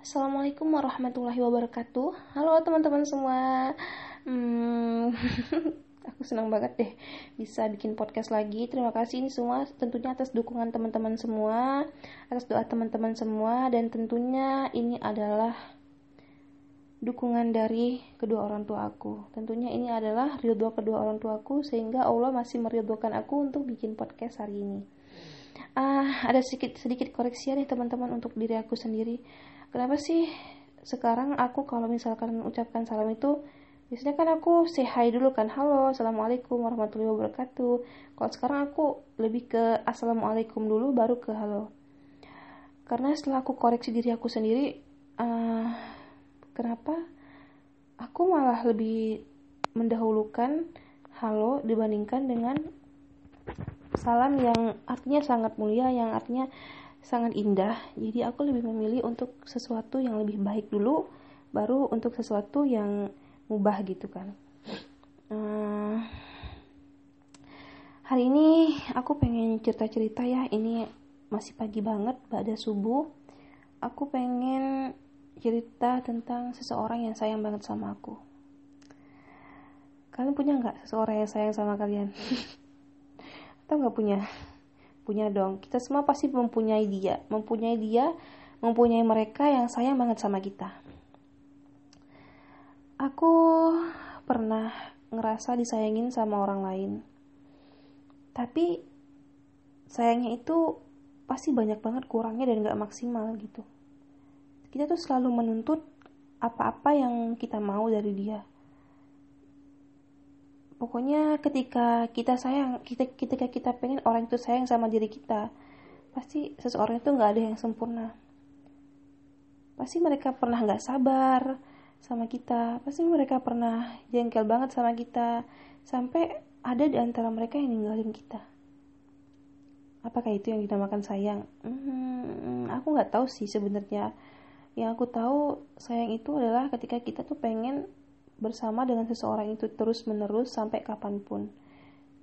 Assalamualaikum warahmatullahi wabarakatuh. Halo teman-teman semua. Hmm, aku senang banget deh bisa bikin podcast lagi. Terima kasih ini semua tentunya atas dukungan teman-teman semua, atas doa teman-teman semua dan tentunya ini adalah dukungan dari kedua orang tua aku. Tentunya ini adalah ridho kedua orang tua aku sehingga Allah masih meridhokan aku untuk bikin podcast hari ini. Ah, ada sedikit sedikit koreksi nih teman-teman untuk diri aku sendiri kenapa sih sekarang aku kalau misalkan ucapkan salam itu biasanya kan aku say hi dulu kan halo assalamualaikum warahmatullahi wabarakatuh. Kalau sekarang aku lebih ke assalamualaikum dulu baru ke halo. Karena setelah aku koreksi diri aku sendiri uh, kenapa aku malah lebih mendahulukan halo dibandingkan dengan salam yang artinya sangat mulia yang artinya sangat indah. Jadi aku lebih memilih untuk sesuatu yang lebih baik dulu baru untuk sesuatu yang mubah gitu kan. Uh, hari ini aku pengen cerita-cerita ya. Ini masih pagi banget pada subuh. Aku pengen cerita tentang seseorang yang sayang banget sama aku. Kalian punya nggak seseorang yang sayang sama kalian? Atau nggak punya punya dong. Kita semua pasti mempunyai dia mempunyai dia mempunyai mereka yang sayang banget sama kita. Aku pernah ngerasa disayangin sama orang lain. Tapi sayangnya itu pasti banyak banget kurangnya dan gak maksimal gitu. Kita tuh selalu menuntut apa-apa yang kita mau dari dia pokoknya ketika kita sayang kita ketika kita pengen orang itu sayang sama diri kita pasti seseorang itu nggak ada yang sempurna. Pasti mereka pernah nggak sabar sama kita pasti mereka pernah jengkel banget sama kita sampai ada di antara mereka yang ninggalin kita. Apakah itu yang dinamakan sayang? Hmm, aku nggak tahu sih sebenarnya. Yang aku tahu sayang itu adalah ketika kita tuh pengen bersama dengan seseorang itu terus-menerus sampai kapan pun.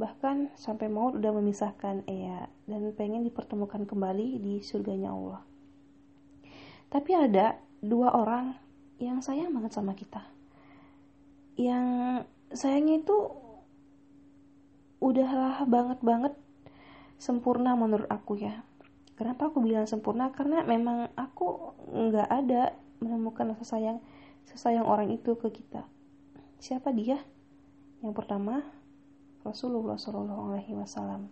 Bahkan sampai maut udah memisahkan Ea dan pengen dipertemukan kembali di surganya Allah. Tapi ada dua orang yang sayang banget sama kita. Yang sayangnya itu udahlah banget banget sempurna menurut aku ya. Kenapa aku bilang sempurna? Karena memang aku nggak ada menemukan rasa sayang sesayang orang itu ke kita Siapa dia? Yang pertama, Rasulullah Shallallahu Alaihi Wasallam.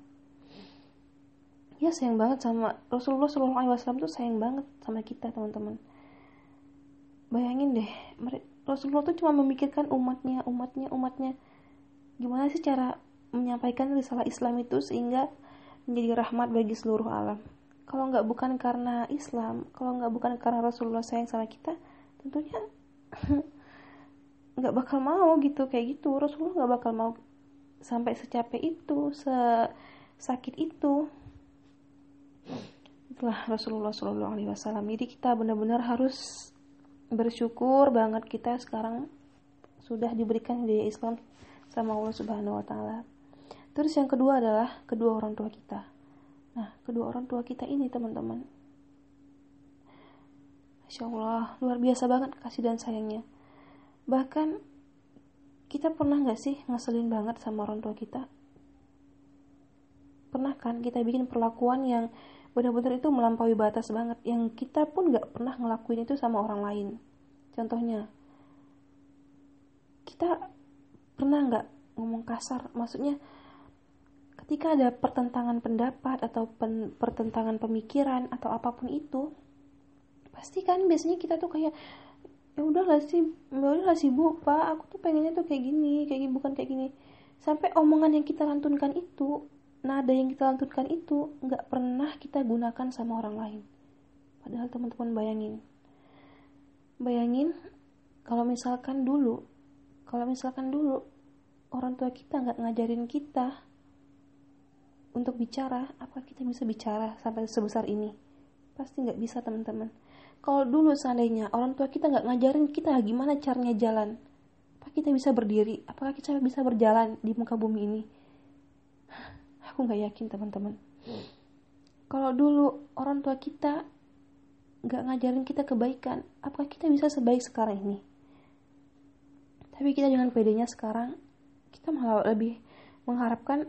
Ya sayang banget sama Rasulullah Shallallahu Alaihi Wasallam tuh sayang banget sama kita teman-teman. Bayangin deh, Rasulullah tuh cuma memikirkan umatnya, umatnya, umatnya. Gimana sih cara menyampaikan risalah Islam itu sehingga menjadi rahmat bagi seluruh alam. Kalau nggak bukan karena Islam, kalau nggak bukan karena Rasulullah sayang sama kita, tentunya nggak bakal mau gitu kayak gitu. Rasulullah nggak bakal mau sampai secapek itu sakit itu. Itulah Rasulullah Shallallahu Alaihi Wasallam. Jadi kita benar-benar harus bersyukur banget kita sekarang sudah diberikan hidayah Islam sama Allah Subhanahu Wa Taala. Terus yang kedua adalah kedua orang tua kita. Nah kedua orang tua kita ini teman-teman Masya Allah luar biasa banget kasih dan sayangnya bahkan kita pernah nggak sih ngeselin banget sama orang tua kita? Pernah kan kita bikin perlakuan yang benar-benar itu melampaui batas banget yang kita pun nggak pernah ngelakuin itu sama orang lain. Contohnya kita pernah nggak ngomong kasar? Maksudnya ketika ada pertentangan pendapat atau pen, pertentangan pemikiran atau apa pun itu pasti kan biasanya kita tuh kayak ya udahlah sih ya udahlah sih bu pak. Aku tuh pengennya tuh kayak gini kayak gini bukan kayak gini. Sampai omongan yang kita lantunkan itu nada yang kita lantunkan itu nggak pernah kita gunakan sama orang lain. Padahal teman-teman bayangin. Bayangin kalau misalkan dulu kalau misalkan dulu orang tua kita nggak ngajarin kita untuk bicara apa kita bisa bicara sampai sebesar ini? Pasti nggak bisa teman-teman kalau dulu seandainya orang tua kita nggak ngajarin kita gimana caranya jalan, apa kita bisa berdiri? Apakah kita bisa berjalan di muka bumi ini? Aku nggak yakin teman-teman. Kalau dulu orang tua kita nggak ngajarin kita kebaikan apakah kita bisa sebaik sekarang ini tapi kita dengan pedenya sekarang kita malah lebih mengharapkan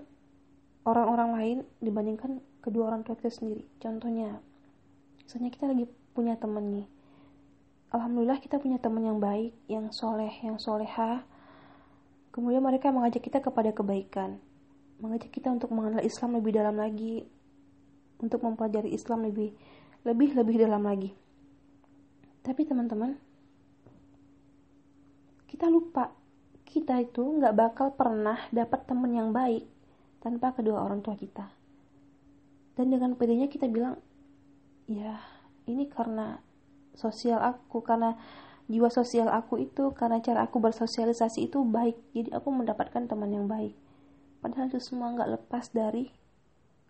orang-orang lain dibandingkan kedua orang tua kita sendiri contohnya misalnya kita lagi punya temen nih Alhamdulillah kita punya teman yang baik yang soleh yang soleha. Kemudian mereka mengajak kita kepada kebaikan. Mengajak kita untuk mengenal Islam lebih dalam lagi. Untuk mempelajari Islam lebih lebih lebih dalam lagi. Tapi teman-teman kita lupa kita itu nggak bakal pernah dapat teman yang baik tanpa kedua orang tua kita. Dan dengan pedenya kita bilang ya ini karena sosial aku karena jiwa sosial aku itu karena cara aku bersosialisasi itu baik. Jadi aku mendapatkan teman yang baik. Padahal itu semua nggak lepas dari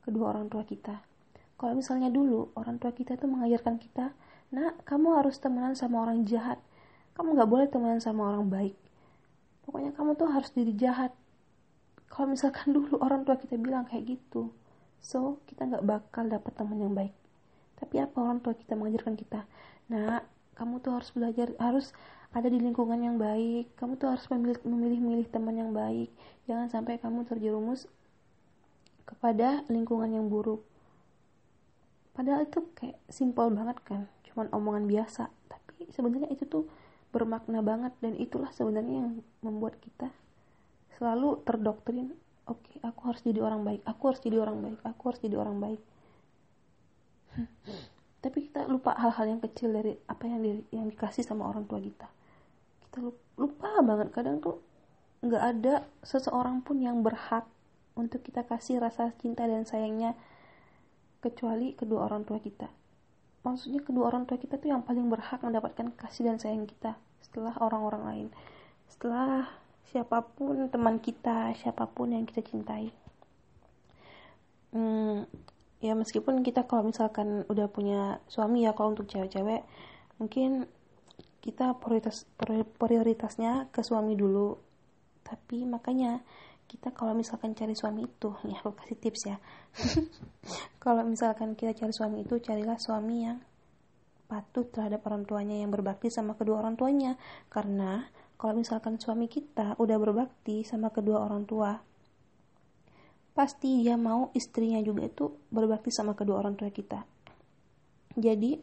kedua orang tua kita. Kalau misalnya dulu orang tua kita tuh mengajarkan kita nak kamu harus temenan sama orang jahat. Kamu nggak boleh temenan sama orang baik. Pokoknya kamu tuh harus diri jahat. Kalau misalkan dulu orang tua kita bilang kayak gitu so kita nggak bakal dapat teman yang baik tapi apa orang tua kita mengajarkan kita? Nah kamu tuh harus belajar harus ada di lingkungan yang baik. Kamu tuh harus memilih memilih milih teman yang baik. Jangan sampai kamu terjerumus kepada lingkungan yang buruk. Padahal itu kayak simpel banget kan cuman omongan biasa. Tapi sebenarnya itu tuh bermakna banget dan itulah sebenarnya yang membuat kita selalu terdoktrin. Oke okay, aku harus jadi orang baik aku harus jadi orang baik aku harus jadi orang baik tapi kita lupa hal-hal yang kecil dari apa yang di, yang dikasih sama orang tua kita. Kita lupa banget. Kadang tuh nggak ada seseorang pun yang berhak untuk kita kasih rasa cinta dan sayangnya kecuali kedua orang tua kita. Maksudnya kedua orang tua kita tuh yang paling berhak mendapatkan kasih dan sayang kita setelah orang-orang lain. Setelah siapa pun teman kita siapa pun yang kita cintai. Hmm, ya meskipun kita kalau misalkan udah punya suami ya kalau untuk cewek-cewek mungkin kita prioritas prioritasnya ke suami dulu. Tapi makanya kita kalau misalkan cari suami itu ya aku kasih tips ya. Kalau misalkan kita cari suami itu carilah suami yang patuh terhadap orang tuanya yang berbakti sama kedua orang tuanya. Karena kalau misalkan suami kita udah berbakti sama kedua orang tua pasti dia mau istrinya juga itu berbakti sama kedua orang tua kita jadi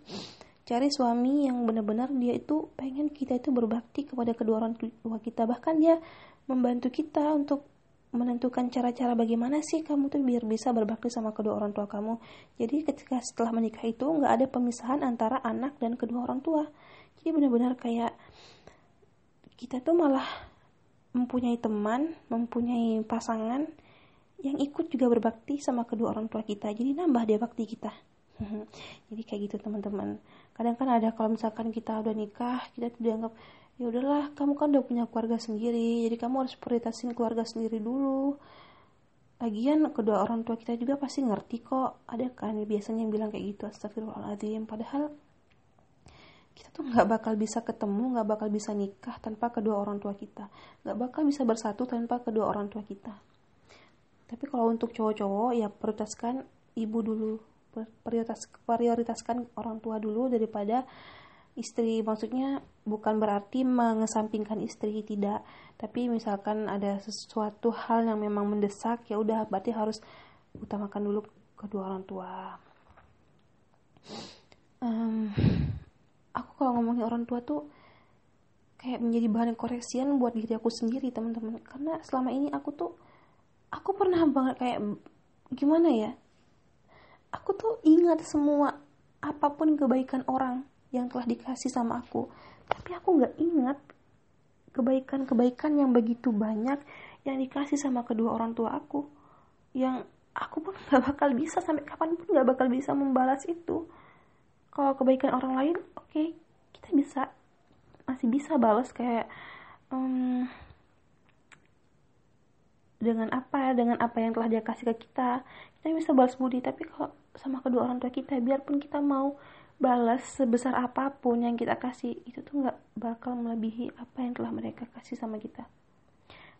cari suami yang benar-benar dia itu pengen kita itu berbakti kepada kedua orang tua kita bahkan dia membantu kita untuk menentukan cara-cara bagaimana sih kamu tuh biar bisa berbakti sama kedua orang tua kamu. Jadi ketika setelah menikah itu nggak ada pemisahan antara anak dan kedua orang tua. Jadi benar-benar kayak kita tuh malah mempunyai teman, mempunyai pasangan yang ikut juga berbakti sama kedua orang tua kita. Jadi nambah dia bakti kita. Jadi kayak gitu teman-teman. Kadang kan ada kalau misalkan kita udah nikah, kita tuh dianggap ya udahlah kamu kan udah punya keluarga sendiri jadi kamu harus prioritasin keluarga sendiri dulu lagian kedua orang tua kita juga pasti ngerti kok ada kan biasanya yang bilang kayak gitu astagfirullahaladzim padahal kita tuh nggak bakal bisa ketemu nggak bakal bisa nikah tanpa kedua orang tua kita nggak bakal bisa bersatu tanpa kedua orang tua kita tapi kalau untuk cowok-cowok ya prioritaskan ibu dulu. Prioritas prioritaskan orang tua dulu daripada istri. Maksudnya bukan berarti mengesampingkan istri tidak. Tapi misalkan ada sesuatu hal yang memang mendesak ya udah berarti harus utamakan dulu kedua orang tua. Um, aku kalau ngomongin orang tua tuh kayak menjadi bahan koreksian buat diri aku sendiri teman-teman. Karena selama ini aku tuh aku pernah banget kayak gimana ya? Aku tuh ingat semua apa pun kebaikan orang yang telah dikasih sama aku. Tapi aku nggak ingat kebaikan-kebaikan yang begitu banyak yang dikasih sama kedua orang tua aku. Yang aku pun nggak bakal bisa sampai kapan pun nggak bakal bisa membalas itu. Kalau kebaikan orang lain oke okay, kita bisa masih bisa balas kayak um, dengan apa dengan apa yang telah dia kasih ke kita. Kita bisa balas budi tapi kalau sama kedua orang tua kita biarpun kita mau balas sebesar apa pun yang kita kasih itu tuh nggak bakal melebihi apa yang telah mereka kasih sama kita.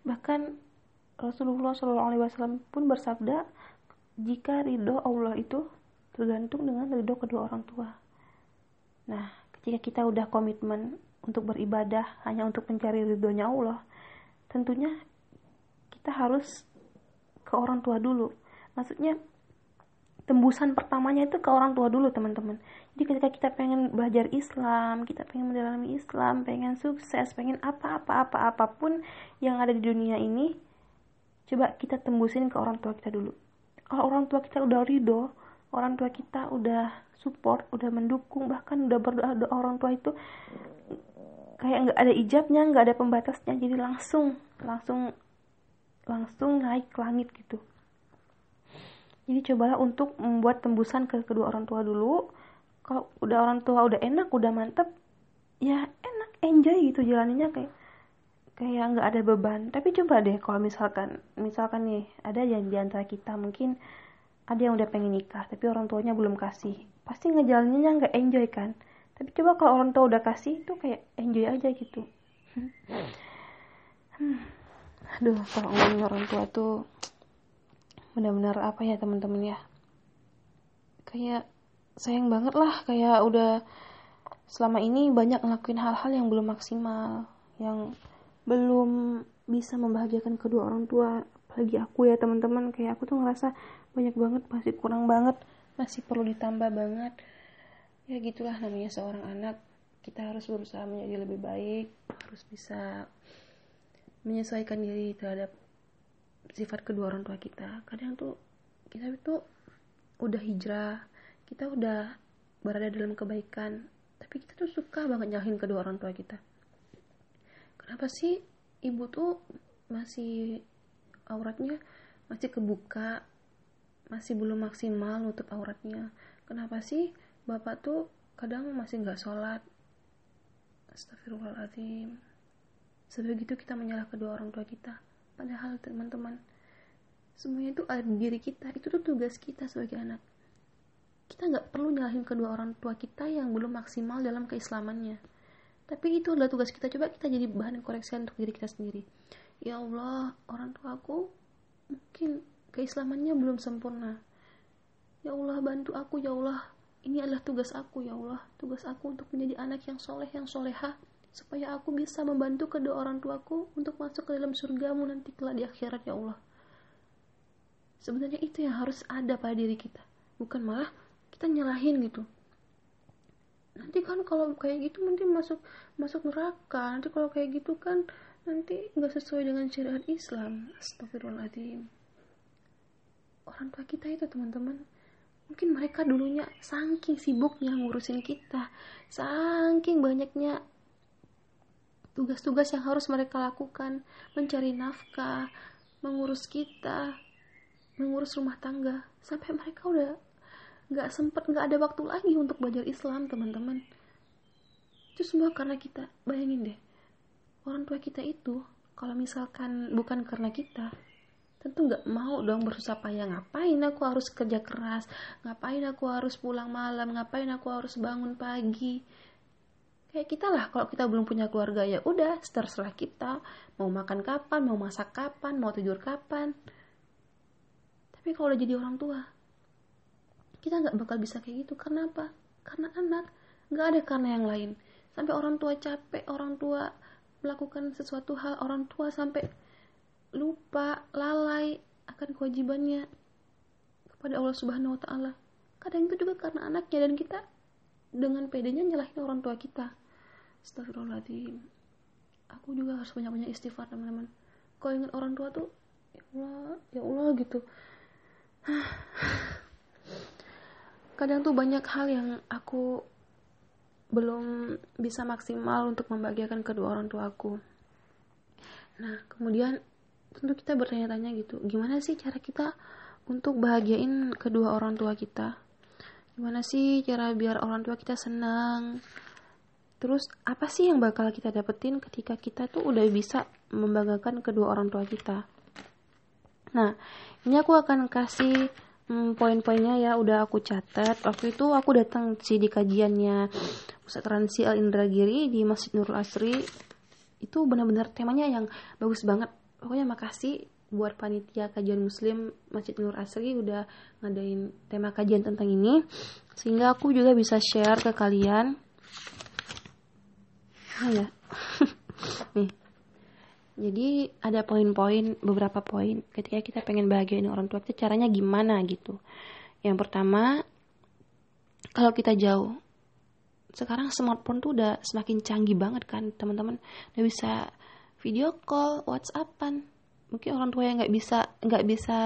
Bahkan Rasulullah Wasallam pun bersabda jika ridho Allah itu tergantung dengan ridho kedua orang tua. Nah ketika kita udah komitmen untuk beribadah hanya untuk mencari ridhonya Allah tentunya kita harus ke orang tua dulu. Maksudnya tembusan pertamanya itu ke orang tua dulu teman-teman. Jadi ketika kita pengen belajar Islam kita pengen mendalami Islam pengen sukses pengen apa-apa apa apa pun yang ada di dunia ini coba kita tembusin ke orang tua kita dulu. Kalau orang tua kita udah ridho orang tua kita udah support udah mendukung bahkan udah berdoa doa orang tua itu kayak nggak ada ijabnya nggak ada pembatasnya jadi langsung langsung langsung naik ke langit gitu. Jadi cobalah untuk membuat tembusan ke kedua orang tua dulu. Kalau udah orang tua udah enak udah mantep ya enak enjoy gitu jalannya kayak kayak nggak ada beban. Tapi coba deh kalau misalkan misalkan nih ada yang di antara kita mungkin ada yang udah pengen nikah tapi orang tuanya belum kasih. Pasti ngejalaninnya nggak enjoy kan? Tapi coba kalau orang tua udah kasih itu kayak enjoy aja gitu. Hmm. Aduh kalau ngomongin orang tua tuh benar-benar apa ya teman-teman ya? Kayak sayang banget lah kayak udah selama ini banyak ngelakuin hal-hal yang belum maksimal yang belum bisa membahagiakan kedua orang tua. Apalagi aku ya teman-teman kayak aku tuh ngerasa banyak banget masih kurang banget masih perlu ditambah banget. Ya gitulah namanya seorang anak kita harus berusaha menjadi lebih baik harus bisa menyesuaikan diri terhadap sifat kedua orang tua kita. Kadang tuh kita itu udah hijrah kita udah berada dalam kebaikan tapi kita tuh suka banget nyalahin kedua orang tua kita. Kenapa sih ibu tuh masih auratnya masih kebuka masih belum maksimal nutup auratnya? Kenapa sih bapak tuh kadang masih nggak sholat? Astagfirullahaladzim sebegitu kita menyalah kedua orang tua kita. Padahal teman-teman semuanya itu ada di diri kita. Itu tuh tugas kita sebagai anak. Kita nggak perlu nyalahin kedua orang tua kita yang belum maksimal dalam keislamannya. Tapi itu adalah tugas kita. Coba kita jadi bahan koreksi untuk diri kita sendiri. Ya Allah orang tua aku mungkin keislamannya belum sempurna. Ya Allah bantu aku ya Allah. Ini adalah tugas aku ya Allah. Tugas aku untuk menjadi anak yang soleh yang soleha supaya aku bisa membantu kedua orang tuaku untuk masuk ke dalam surgamu nanti kelak di akhirat ya Allah. Sebenarnya itu yang harus ada pada diri kita. Bukan malah kita nyalahin gitu. Nanti kan kalau kayak gitu nanti masuk masuk neraka. Nanti kalau kayak gitu kan nanti nggak sesuai dengan syariat Islam. Astagfirullahaladzim. Orang tua kita itu teman-teman mungkin mereka dulunya saking sibuknya ngurusin kita. Saking banyaknya tugas-tugas yang harus mereka lakukan. Mencari nafkah mengurus kita mengurus rumah tangga. Sampai mereka udah nggak sempet nggak ada waktu lagi untuk belajar Islam teman-teman. Itu semua karena kita. Bayangin deh orang tua kita itu kalau misalkan bukan karena kita tentu nggak mau dong bersusah payah. Ngapain aku harus kerja keras? Ngapain aku harus pulang malam? Ngapain aku harus bangun pagi kayak kita lah. Kalau kita belum punya keluarga ya udah terserah kita. Mau makan kapan mau masak kapan mau tidur kapan. Tapi kalau udah jadi orang tua kita nggak bakal bisa kayak gitu. Karena apa? Karena anak. Nggak ada karena yang lain. Sampai orang tua capek orang tua melakukan sesuatu hal orang tua sampai lupa lalai akan kewajibannya kepada Allah Subhanahu Wa Taala. Kadang itu juga karena anaknya dan kita. Dengan pedenya nyalahin orang tua kita Astagfirullahaladzim. Aku juga harus banyak-banyak istighfar teman-teman. Kalau ingat orang tua tuh ya Allah ya Allah gitu. Kadang tuh banyak hal yang aku belum bisa maksimal untuk membahagiakan kedua orang tua aku. Nah kemudian tentu kita bertanya-tanya gitu gimana sih cara kita untuk bahagiain kedua orang tua kita? Gimana sih cara biar orang tua kita senang Terus apa sih yang bakal kita dapetin ketika kita tuh udah bisa membanggakan kedua orang tua kita? Nah, ini aku akan kasih hmm, poin-poinnya ya udah aku catat. Waktu itu aku datang sih di kajiannya Ustaz Ransi Al Indragiri di Masjid Nurul Asri. Itu benar-benar temanya yang bagus banget. Pokoknya makasih buat panitia kajian muslim Masjid Nur Asri udah ngadain tema kajian tentang ini sehingga aku juga bisa share ke kalian oh ya. Nih. Jadi ada poin-poin beberapa poin ketika kita pengen bahagiain orang tua kita caranya gimana gitu. Yang pertama kalau kita jauh sekarang smartphone tuh udah semakin canggih banget kan teman-teman. Udah bisa video call whatsappan. Mungkin orang tua yang nggak bisa nggak bisa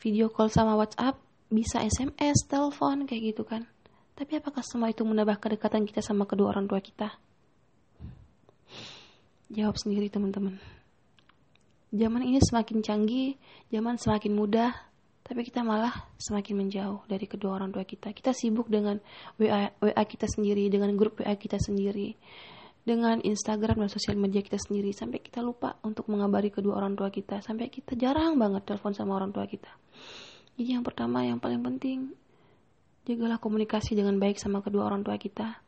video call sama whatsapp bisa sms telepon kayak gitu kan. Tapi apakah semua itu menambah kedekatan kita sama kedua orang tua kita jawab sendiri teman-teman zaman ini semakin canggih zaman semakin mudah tapi kita malah semakin menjauh dari kedua orang tua kita. Kita sibuk dengan WA, WA kita sendiri, dengan grup WA kita sendiri, dengan Instagram dan sosial media kita sendiri, sampai kita lupa untuk mengabari kedua orang tua kita, sampai kita jarang banget telepon sama orang tua kita. Jadi yang pertama, yang paling penting, jagalah komunikasi dengan baik sama kedua orang tua kita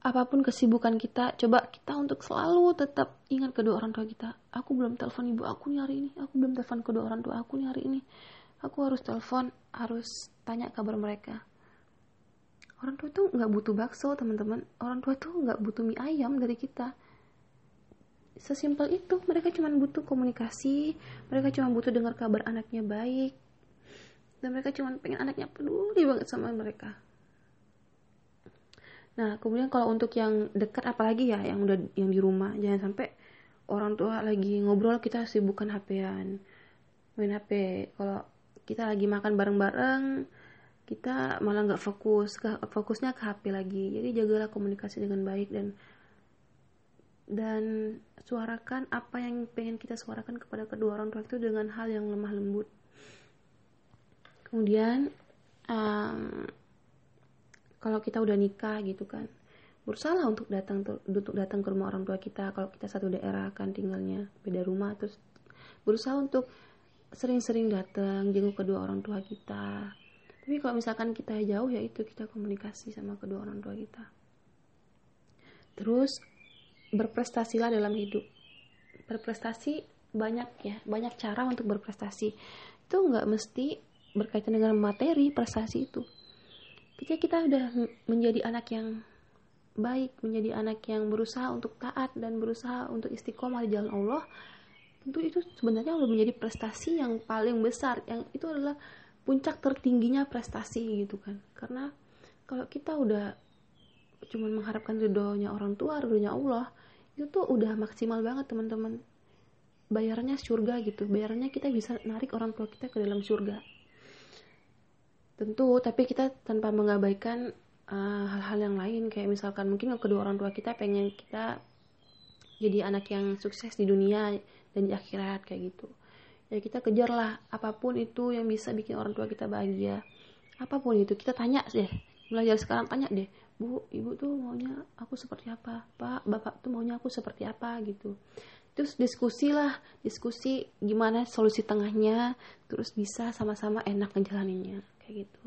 apa pun kesibukan kita, coba kita untuk selalu tetap ingat kedua orang tua kita. Aku belum telepon ibu aku nih hari ini, aku belum telepon kedua orang tua aku nih hari ini. Aku harus telepon, harus tanya kabar mereka. Orang tua tuh nggak butuh bakso, teman-teman. Orang tua tuh nggak butuh mie ayam dari kita. Sesimpel itu, mereka cuma butuh komunikasi, mereka cuma butuh dengar kabar anaknya baik, dan mereka cuma pengen anaknya peduli banget sama mereka Nah, kemudian kalau untuk yang dekat apalagi ya yang udah yang di rumah, jangan sampai orang tua lagi ngobrol kita sibukkan HP-an. Main HP. Kalau kita lagi makan bareng-bareng, kita malah nggak fokus, fokusnya ke HP lagi. Jadi jagalah komunikasi dengan baik dan dan suarakan apa yang pengen kita suarakan kepada kedua orang tua itu dengan hal yang lemah lembut. Kemudian um, kalau kita udah nikah gitu kan. Berusaha untuk datang untuk datang ke rumah orang tua kita kalau kita satu daerah kan tinggalnya beda rumah terus berusaha untuk sering-sering datang jenguk kedua orang tua kita. Tapi kalau misalkan kita jauh ya itu kita komunikasi sama kedua orang tua kita. Terus berprestasilah dalam hidup. Berprestasi banyak ya banyak cara untuk berprestasi. Itu nggak mesti berkaitan dengan materi prestasi itu ketika kita udah menjadi anak yang baik, menjadi anak yang berusaha untuk taat dan berusaha untuk istiqomah di jalan Allah, tentu itu sebenarnya udah menjadi prestasi yang paling besar, yang itu adalah puncak tertingginya prestasi gitu kan. Karena kalau kita udah cuma mengharapkan ridhonya orang tua, ridhonya Allah, itu tuh udah maksimal banget teman-teman. Bayarannya surga gitu, bayarannya kita bisa narik orang tua kita ke dalam surga tentu tapi kita tanpa mengabaikan uh, hal-hal uh, yang lain. Kayak misalkan mungkin kedua orang tua kita pengen kita jadi anak yang sukses di dunia dan di akhirat kayak gitu. Ya kita kejarlah apa pun itu yang bisa bikin orang tua kita bahagia. Apa pun itu kita tanya deh. Mulai dari sekarang tanya deh bu ibu tuh maunya aku seperti apa? Pak bapak tuh maunya aku seperti apa? Gitu. Terus diskusi lah diskusi gimana solusi tengahnya terus bisa sama-sama enak ngejalaninnya kayak gitu.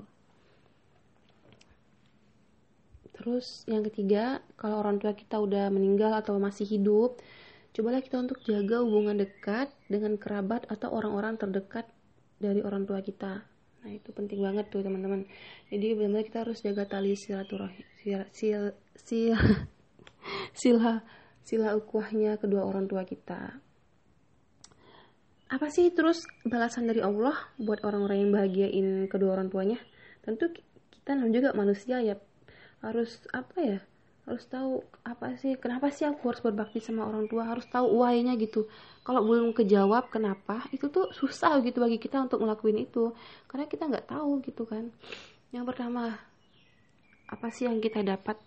Terus yang ketiga kalau orang tua kita udah meninggal atau masih hidup cobalah kita untuk jaga hubungan dekat dengan kerabat atau orang-orang terdekat dari orang tua kita. Nah itu penting banget tuh teman-teman. Jadi benar-benar kita harus jaga tali silaturahmi sil sil sil sila ukuahnya kedua orang tua kita apa sih terus balasan dari Allah buat orang-orang yang bahagiain kedua orang tuanya? Tentu kita juga manusia ya. Harus apa ya? Harus tahu apa sih kenapa sih aku harus berbakti sama orang tua? Harus tahu why-nya gitu. Kalau belum kejawab kenapa itu tuh susah gitu bagi kita untuk ngelakuin itu. Karena kita nggak tahu gitu kan. Yang pertama apa sih yang kita dapat?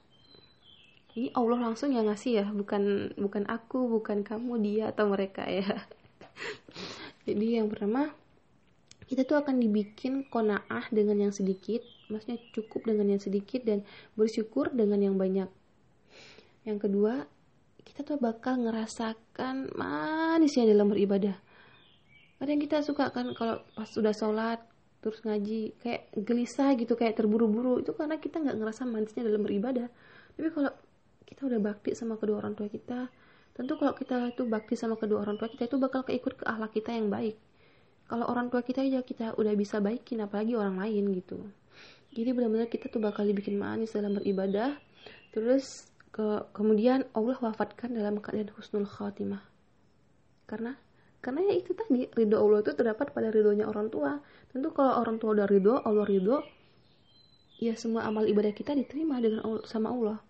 Ini Allah langsung yang ngasih ya bukan bukan aku bukan kamu dia atau mereka ya jadi yang pertama kita tuh akan dibikin konaah dengan yang sedikit. Maksudnya cukup dengan yang sedikit dan bersyukur dengan yang banyak. Yang kedua kita tuh bakal ngerasakan manisnya dalam beribadah. Kadang kita suka kan kalau pas sudah sholat terus ngaji kayak gelisah gitu kayak terburu-buru. Itu karena kita nggak ngerasa manisnya dalam beribadah. Tapi kalau kita udah bakti sama kedua orang tua kita tentu kalau kita itu bakti sama kedua orang tua kita itu bakal keikut ke akhlak kita yang baik. Kalau orang tua kita aja kita udah bisa baikin apalagi orang lain gitu. Jadi benar-benar kita tuh bakal dibikin manis dalam beribadah. Terus ke kemudian Allah wafatkan dalam keadaan husnul khatimah. Karena karena ya itu tadi ridho Allah itu terdapat pada ridhonya orang tua. Tentu kalau orang tua udah ridho Allah ridho ya semua amal ibadah kita diterima dengan sama Allah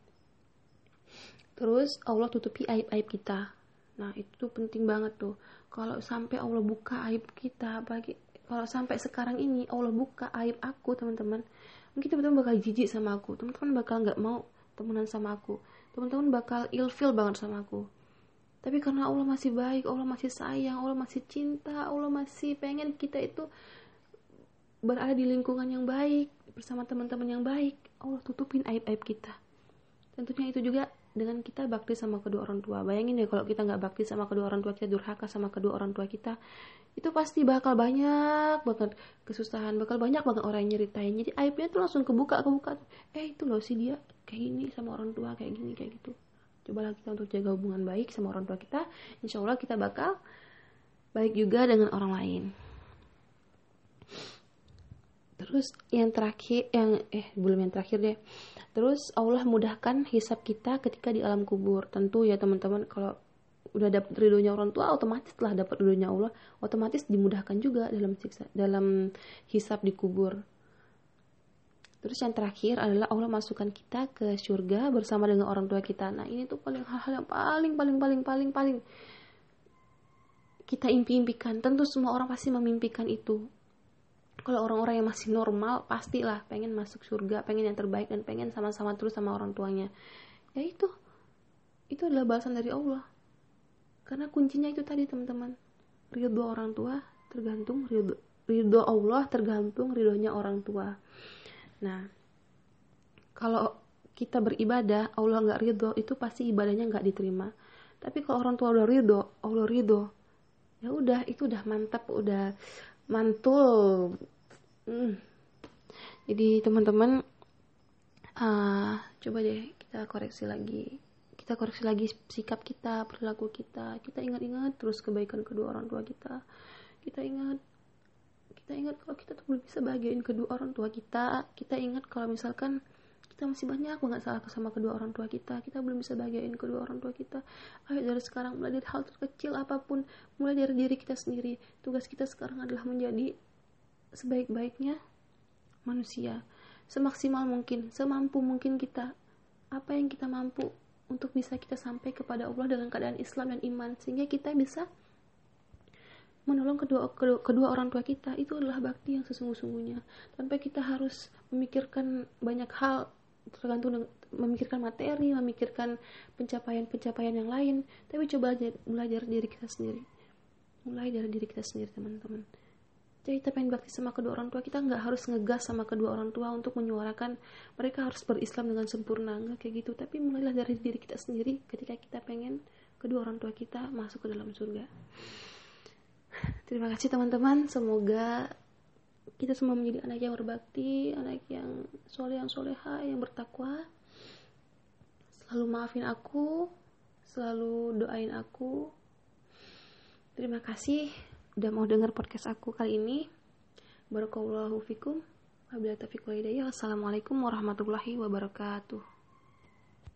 terus Allah tutupi aib-aib kita. Nah itu tuh penting banget tuh. Kalau sampai Allah buka aib kita bagi kalau sampai sekarang ini Allah buka aib aku teman-teman mungkin teman-teman bakal jijik sama aku. Teman-teman bakal nggak mau temenan sama aku. Teman-teman bakal ilfil banget sama aku. Tapi karena Allah masih baik Allah masih sayang Allah masih cinta Allah masih pengen kita itu berada di lingkungan yang baik bersama teman-teman yang baik Allah tutupin aib-aib kita. Tentunya itu juga dengan kita bakti sama kedua orang tua. Bayangin deh kalau kita nggak bakti sama kedua orang tua kita durhaka sama kedua orang tua kita itu pasti bakal banyak banget kesusahan bakal banyak banget orang yang nyeritain. Jadi aibnya tuh langsung kebuka kebuka eh itu loh sih dia kayak gini sama orang tua kayak gini kayak gitu. Cobalah kita untuk jaga hubungan baik sama orang tua kita insya Allah kita bakal baik juga dengan orang lain terus yang terakhir yang eh belum yang terakhir deh. Terus Allah mudahkan hisap kita ketika di alam kubur. Tentu ya teman-teman kalau udah dapat ridhonya orang tua otomatis telah dapat ridhonya Allah. Otomatis dimudahkan juga dalam siksa dalam hisap di kubur. Terus yang terakhir adalah Allah masukkan kita ke surga bersama dengan orang tua kita. Nah ini tuh paling hal-hal yang paling paling paling paling paling kita impi-impikan. Tentu semua orang pasti memimpikan itu kalau orang-orang yang masih normal pastilah pengen masuk surga pengen yang terbaik dan pengen sama-sama terus sama orang tuanya. Ya itu. Itu adalah balasan dari Allah. Karena kuncinya itu tadi teman-teman. Ridho orang tua tergantung ridho, Allah tergantung ridhonya orang tua. Nah kalau kita beribadah Allah nggak ridho itu pasti ibadahnya nggak diterima. Tapi kalau orang tua udah ridho Allah ridho ya udah itu udah mantap udah mantul Hmm. Jadi teman-teman uh, coba deh kita koreksi lagi. Kita koreksi lagi sikap kita, perilaku kita. Kita ingat-ingat terus kebaikan kedua orang tua kita. Kita ingat kita ingat kalau kita tuh belum bisa bahagiain kedua orang tua kita. Kita ingat kalau misalkan kita masih banyak banget salah sama kedua orang tua kita. Kita belum bisa bahagiain kedua orang tua kita. Ayo dari sekarang mulai dari hal terkecil apa pun mulai dari diri kita sendiri. Tugas kita sekarang adalah menjadi sebaik-baiknya manusia. Semaksimal mungkin semampu mungkin kita. Apa yang kita mampu untuk bisa kita sampai kepada Allah dengan keadaan Islam dan iman. Sehingga kita bisa menolong kedua, kedua kedua orang tua kita. Itu adalah bakti yang sesungguh-sungguhnya. Tanpa kita harus memikirkan banyak hal tergantung memikirkan materi memikirkan pencapaian-pencapaian yang lain. Tapi coba aja mulai dari diri kita sendiri. Mulai dari diri kita sendiri teman-teman. Jadi kita pengen bakti sama kedua orang tua kita nggak harus ngegas sama kedua orang tua untuk menyuarakan mereka harus berislam dengan sempurna nggak kayak gitu. Tapi mulailah dari diri kita sendiri ketika kita pengen kedua orang tua kita masuk ke dalam surga. Terima kasih teman-teman. Semoga kita semua menjadi anak yang berbakti anak yang soleh yang soleha yang bertakwa selalu maafin aku selalu doain aku terima kasih udah mau dengar podcast aku kali ini. Barakallahu fikum. Wabillahi taufiq Assalamualaikum warahmatullahi wabarakatuh.